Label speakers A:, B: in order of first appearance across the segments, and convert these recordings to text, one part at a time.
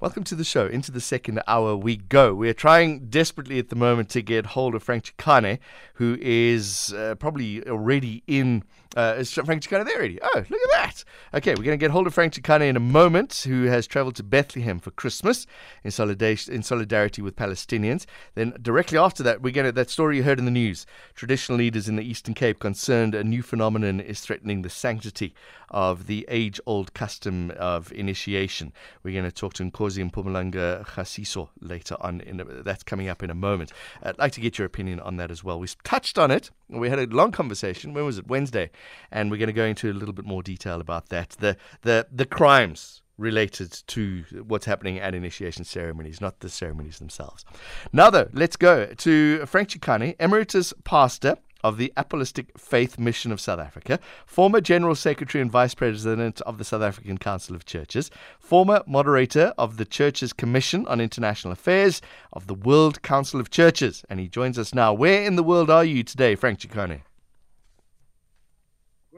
A: Welcome to the show. Into the second hour we go. We are trying desperately at the moment to get hold of Frank Chikane, who is uh, probably already in. Uh, is Frank Chikane there already? Oh, look at that. Okay, we're going to get hold of Frank Chikane in a moment, who has traveled to Bethlehem for Christmas in solidarity, in solidarity with Palestinians. Then, directly after that, we're going to. That story you heard in the news. Traditional leaders in the Eastern Cape concerned a new phenomenon is threatening the sanctity of the age old custom of initiation. We're going to talk to Nkosi and Mpumalanga Khasiso later on. A, that's coming up in a moment. I'd like to get your opinion on that as well. We touched on it. We had a long conversation. When was it? Wednesday. And we're going to go into a little bit more detail about that. The, the, the crimes related to what's happening at initiation ceremonies, not the ceremonies themselves. Now, though, let's go to Frank Chikane, emeritus pastor of the Apostolic Faith Mission of South Africa, former General Secretary and Vice President of the South African Council of Churches, former moderator of the Church's Commission on International Affairs of the World Council of Churches. And he joins us now. Where in the world are you today, Frank Chikane?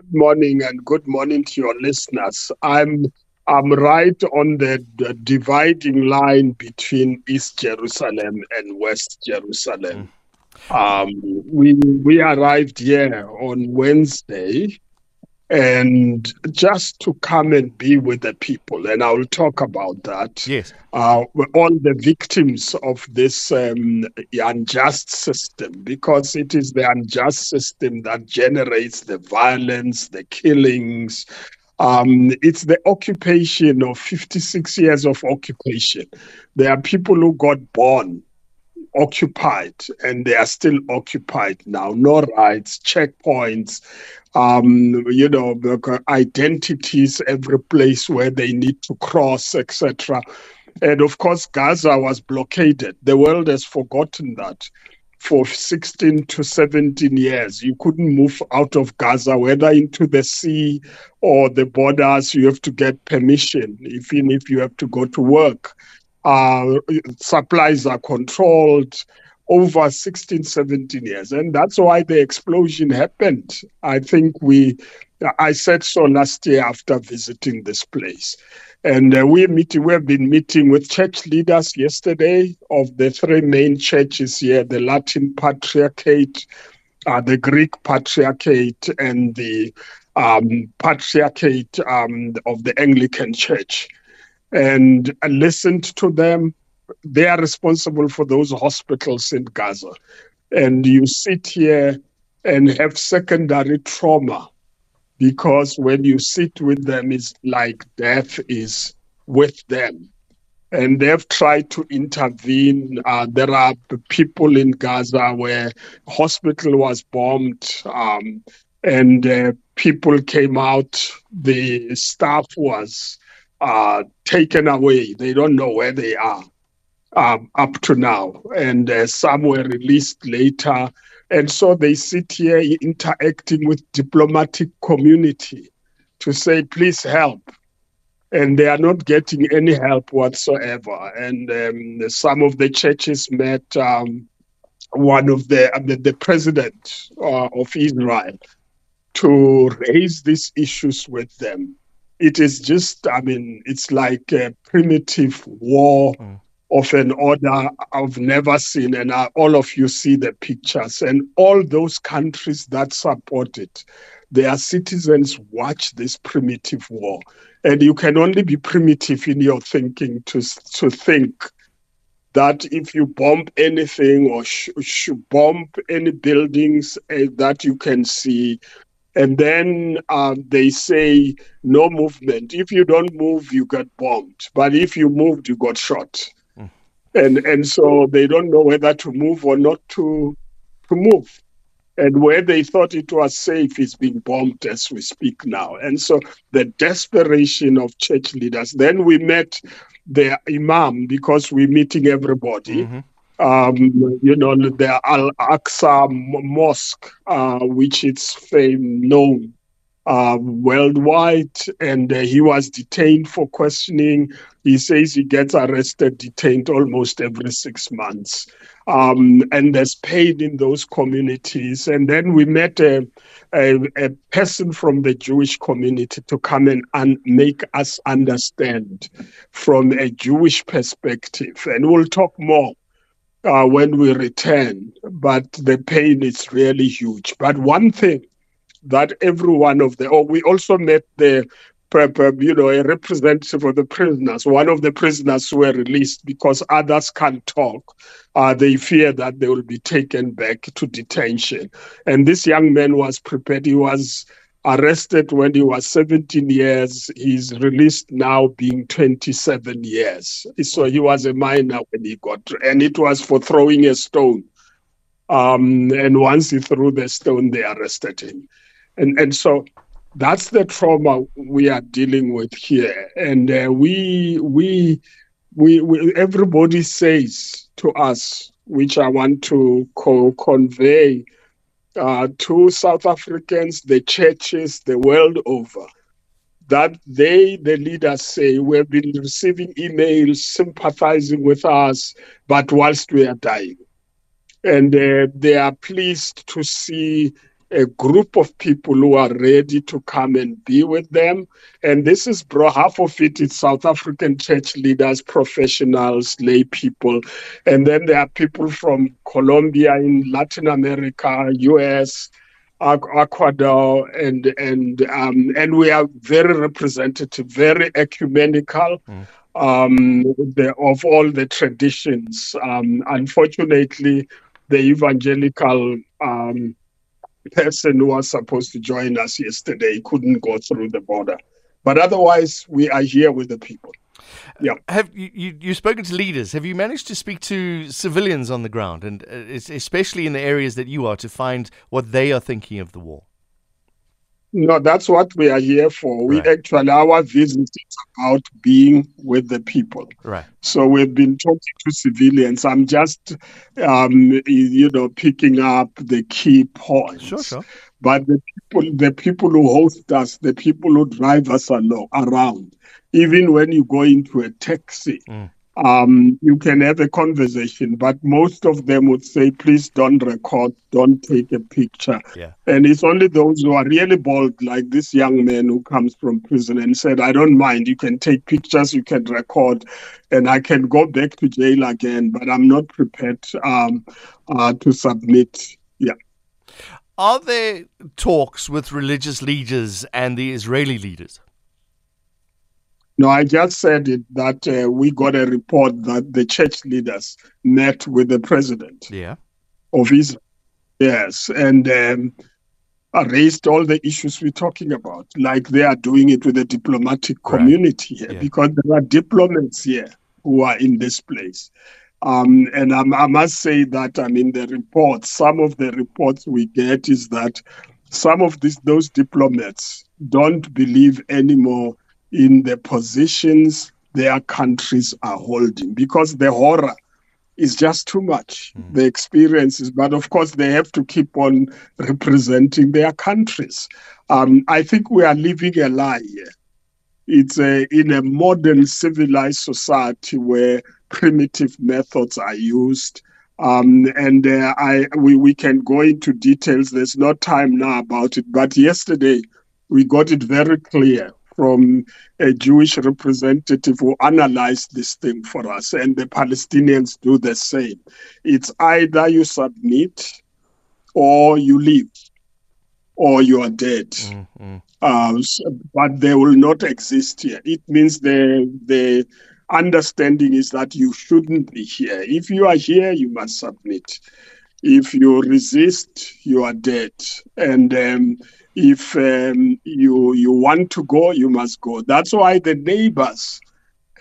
B: Good morning and good morning to your listeners. I'm I'm right on the, the dividing line between East Jerusalem and West Jerusalem. Mm. Um, we we arrived here on Wednesday, and just to come and be with the people, and I will talk about that.
A: Yes,
B: uh, we're all the victims of this um, unjust system, because it is the unjust system that generates the violence, the killings. Um, it's the occupation of 56 years of occupation. There are people who got born occupied and they are still occupied now. No rights, checkpoints, um, you know, identities every place where they need to cross, etc. And of course, Gaza was blockaded. The world has forgotten that. For 16 to 17 years, you couldn't move out of Gaza, whether into the sea or the borders. You have to get permission, even if you have to go to work uh, supplies are controlled over 16, 17 years. And that's why the explosion happened. I think we, I said so last year after visiting this place. And uh, we're meeting, we've been meeting with church leaders yesterday of the three main churches here the Latin Patriarchate, uh, the Greek Patriarchate, and the um, Patriarchate um, of the Anglican Church and listened to them. They are responsible for those hospitals in Gaza. And you sit here and have secondary trauma because when you sit with them, it's like death is with them. And they've tried to intervene. Uh, there are people in Gaza where hospital was bombed, um, and uh, people came out. The staff was uh, taken away. They don't know where they are um, up to now. And uh, some were released later. And so they sit here interacting with diplomatic community to say, please help. And they are not getting any help whatsoever. And um, some of the churches met um, one of the, uh, the, the president uh, of Israel to raise these issues with them it is just, I mean, it's like a primitive war mm. of an order I've never seen. And I, all of you see the pictures. And all those countries that support it, their citizens watch this primitive war. And you can only be primitive in your thinking to, to think that if you bomb anything or sh- sh- bomb any buildings uh, that you can see, and then um, they say no movement. If you don't move, you get bombed. But if you moved, you got shot. Mm. And and so they don't know whether to move or not to to move. And where they thought it was safe is being bombed as we speak now. And so the desperation of church leaders. Then we met the imam because we're meeting everybody. Mm-hmm um, you know, the Al Aqsa Mosque, uh, which is fame known uh, worldwide, and uh, he was detained for questioning. He says he gets arrested, detained almost every six months. Um, and there's pain in those communities. And then we met a, a, a person from the Jewish community to come and un- make us understand from a Jewish perspective. And we'll talk more uh, when we return, but the pain is really huge. But one thing that every one of the, oh, we also met the, you know, a representative of the prisoners. One of the prisoners were released because others can't talk. Uh, they fear that they will be taken back to detention. And this young man was prepared. He was arrested when he was 17 years. He's released now being 27 years. So he was a minor when he got, and it was for throwing a stone. Um, and once he threw the stone, they arrested him and and so that's the trauma we are dealing with here and uh, we, we, we we everybody says to us which i want to co- convey uh, to south africans the churches the world over that they the leaders say we have been receiving emails sympathizing with us but whilst we are dying. And uh, they are pleased to see a group of people who are ready to come and be with them. And this is bro, half of it is South African church leaders, professionals, lay people. And then there are people from Colombia in Latin America, US, Ecuador, and and um, and we are very representative, very ecumenical. Mm. Um, the, of all the traditions. Um, unfortunately, the evangelical um, person who was supposed to join us yesterday couldn't go through the border. But otherwise, we are here with the people.
A: Yeah. Have you, you you've spoken to leaders? Have you managed to speak to civilians on the ground, and uh, especially in the areas that you are, to find what they are thinking of the war?
B: No, that's what we are here for. We actually, our visit is about being with the people.
A: Right.
B: So we've been talking to civilians. I'm just, um, you know, picking up the key points.
A: Sure, sure.
B: But the people, the people who host us, the people who drive us along, around, even when you go into a taxi, mm um, you can have a conversation, but most of them would say, please don't record, don't take a picture.
A: Yeah.
B: And it's only those who are really bold, like this young man who comes from prison and said, I don't mind, you can take pictures, you can record, and I can go back to jail again, but I'm not prepared um, uh, to submit. Yeah.
A: Are there talks with religious leaders and the Israeli leaders?
B: No, I just said it that uh, we got a report that the church leaders met with the president
A: yeah.
B: of Israel. Yes, and um, raised all the issues we're talking about, like they are doing it with the diplomatic community right. here, yeah. because there are diplomats here who are in this place. Um, and I, I must say that I mean the reports, some of the reports we get is that some of these those diplomats don't believe anymore in the positions their countries are holding because the horror is just too much, mm. the experiences. But of course, they have to keep on representing their countries. Um, I think we are living a lie here. It's a, in a modern civilized society where primitive methods are used. Um, and uh, I we, we can go into details. There's no time now about it. But yesterday, we got it very clear from a Jewish representative who analyzed this thing for us, and the Palestinians do the same. It's either you submit or you leave or you are dead. Mm-hmm. Uh, but they will not exist here. It means the the understanding is that you shouldn't be here. If you are here, you must submit. If you resist, you are dead. And um, if um, you you want to go, you must go. That's why the neighbors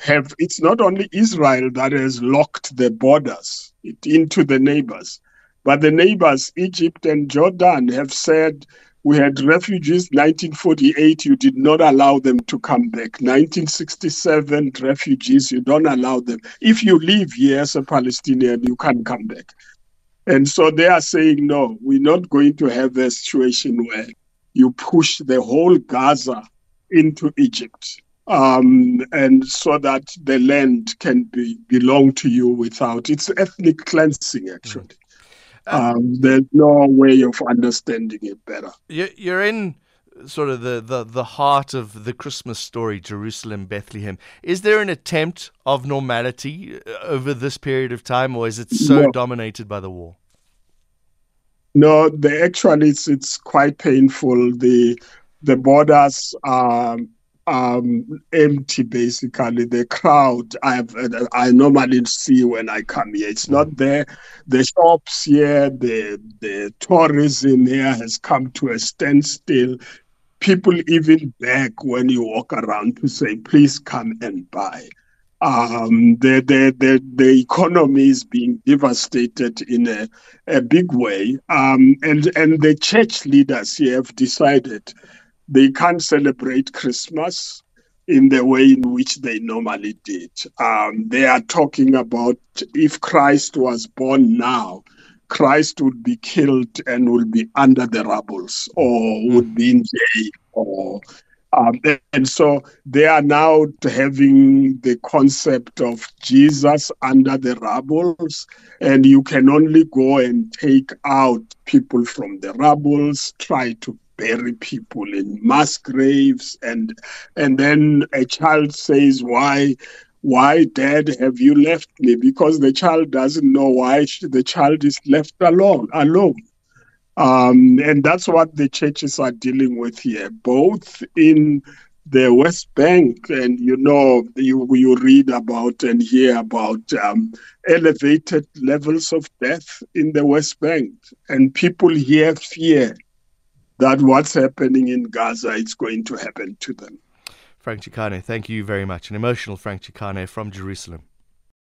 B: have. It's not only Israel that has locked the borders into the neighbors, but the neighbors, Egypt and Jordan, have said. We had refugees 1948, you did not allow them to come back. 1967, refugees, you don't allow them. If you live here as a Palestinian, you can't come back. And so they are saying, no, we're not going to have a situation where you push the whole Gaza into Egypt. Um, and so that the land can be belong to you without it's ethnic cleansing actually. Mm. Um, there's no way of understanding it better.
A: You're in sort of the, the, the heart of the Christmas story, Jerusalem, Bethlehem. Is there an attempt of normality uh, over this period of time, or is it so no. dominated by the war?
B: No, the actually it's it's quite painful. The the borders are um, empty basically. The crowd I I normally see when I come here, it's not there. The shops here, the the tourism here has come to a standstill people even beg when you walk around to say, please come and buy. Um, the, the, the, the economy is being devastated in a, a big way. Um, and, and the church leaders here have decided they can't celebrate Christmas in the way in which they normally did. Um, they are talking about if Christ was born now, Christ would be killed and will be under the rubbles or would hmm. be in jail or um, and so they are now having the concept of Jesus under the rubbles, and you can only go and take out people from the rubbles, try to bury people in mass graves, and and then a child says, "Why why, Dad, have you left me? Because the child doesn't know why the child is left alone. Alone. Um, and that's what the churches are dealing with here, both in the West Bank, and you know, you, you read about and hear about um, elevated levels of death in the West Bank, and people here fear that what's happening in Gaza is going to happen to them.
A: Frank Chikane, thank you very much. An emotional Frank Chikane from Jerusalem.